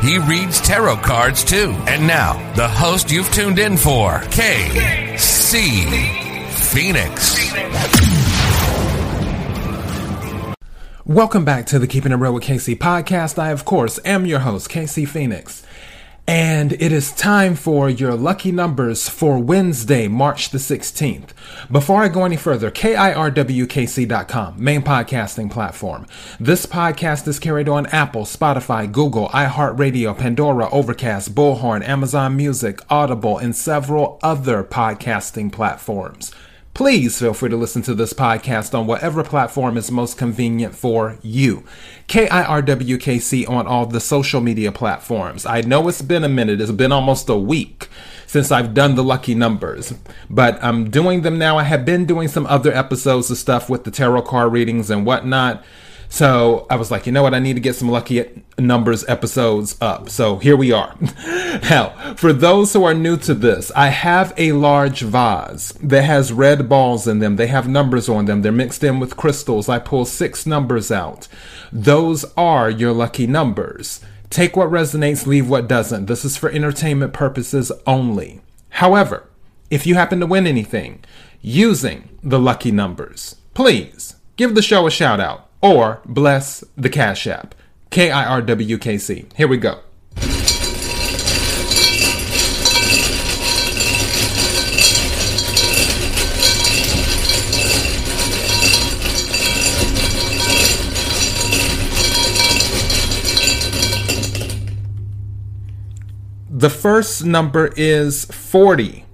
He reads tarot cards too. And now, the host you've tuned in for, KC Phoenix. Welcome back to the Keeping It Real with KC podcast. I, of course, am your host, KC Phoenix. And it is time for your lucky numbers for Wednesday, March the 16th. Before I go any further, KIRWKC.com, main podcasting platform. This podcast is carried on Apple, Spotify, Google, iHeartRadio, Pandora, Overcast, Bullhorn, Amazon Music, Audible, and several other podcasting platforms. Please feel free to listen to this podcast on whatever platform is most convenient for you. KIRWKC on all the social media platforms. I know it's been a minute, it's been almost a week since I've done the lucky numbers, but I'm doing them now. I have been doing some other episodes of stuff with the tarot card readings and whatnot. So I was like, you know what? I need to get some lucky numbers episodes up. So here we are. now, for those who are new to this, I have a large vase that has red balls in them. They have numbers on them. They're mixed in with crystals. I pull six numbers out. Those are your lucky numbers. Take what resonates, leave what doesn't. This is for entertainment purposes only. However, if you happen to win anything using the lucky numbers, please give the show a shout out or bless the Cash App. K I R W K C. Here we go. The first number is 40.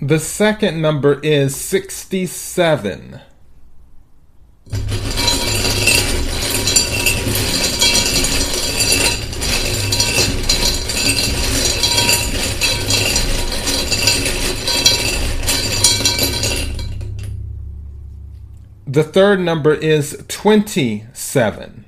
The second number is 67. The third number is 27.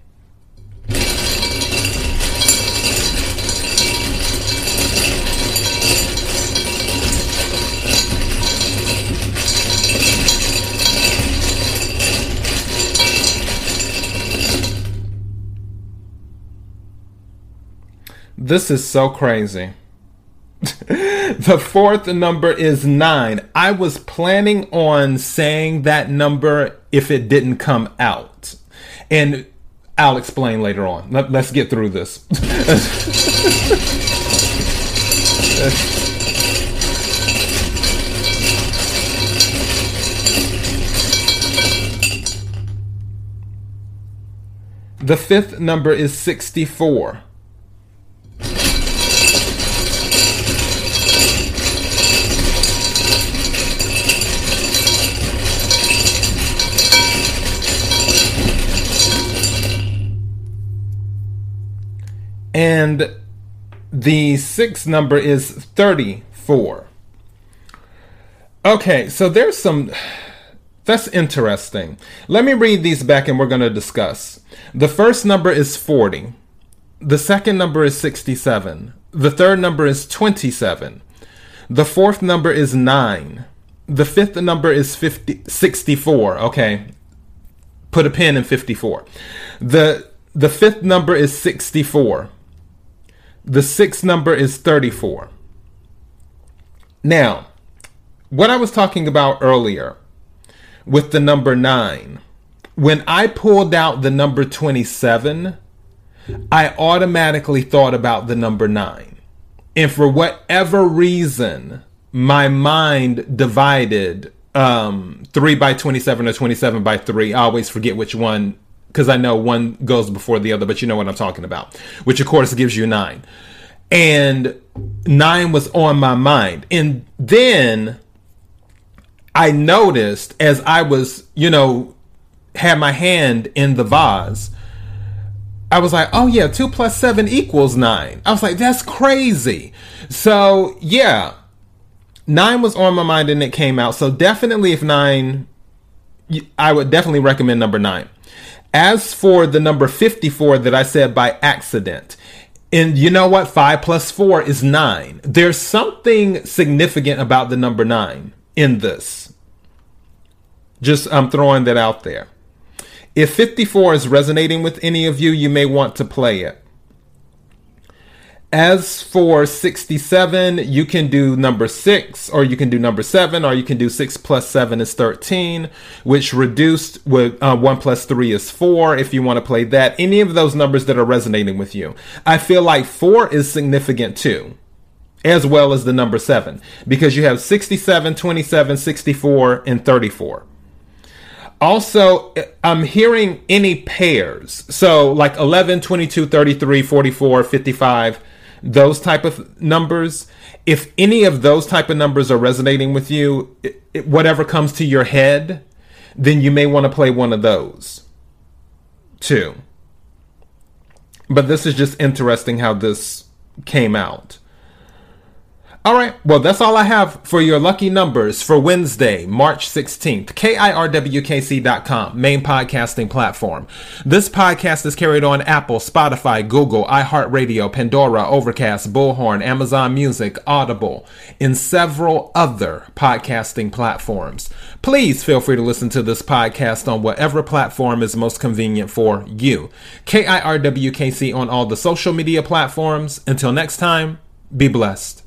This is so crazy. the fourth number is nine. I was planning on saying that number if it didn't come out. And I'll explain later on. Let, us get through this. the fifth number is 64. And the sixth number is 34. Okay, so there's some. That's interesting. Let me read these back and we're going to discuss. The first number is 40. The second number is 67. The third number is 27. The fourth number is 9. The fifth number is 50, 64. Okay. Put a pin in 54. The the fifth number is 64. The sixth number is 34. Now, what I was talking about earlier with the number 9, when I pulled out the number 27, I automatically thought about the number 9. And for whatever reason, my mind divided um, 3 by 27 or 27 by 3. I always forget which one because I know one goes before the other, but you know what I'm talking about, which of course gives you 9. And 9 was on my mind. And then I noticed as I was, you know, had my hand in the vase, I was like, oh yeah, 2 plus 7 equals 9. I was like, that's crazy. So, yeah, 9 was on my mind and it came out. So, definitely, if 9, I would definitely recommend number 9. As for the number 54 that I said by accident, and you know what? 5 plus 4 is 9. There's something significant about the number 9 in this. Just I'm throwing that out there. If 54 is resonating with any of you, you may want to play it. As for 67, you can do number 6, or you can do number 7, or you can do 6 plus 7 is 13, which reduced with uh, 1 plus 3 is 4, if you want to play that. Any of those numbers that are resonating with you. I feel like 4 is significant too, as well as the number 7, because you have 67, 27, 64, and 34 also i'm hearing any pairs so like 11 22 33 44 55 those type of numbers if any of those type of numbers are resonating with you it, it, whatever comes to your head then you may want to play one of those too. But this is just interesting how this came out all right. Well, that's all I have for your lucky numbers for Wednesday, March 16th. KIRWKC.com, main podcasting platform. This podcast is carried on Apple, Spotify, Google, iHeartRadio, Pandora, Overcast, Bullhorn, Amazon Music, Audible, and several other podcasting platforms. Please feel free to listen to this podcast on whatever platform is most convenient for you. KIRWKC on all the social media platforms. Until next time, be blessed.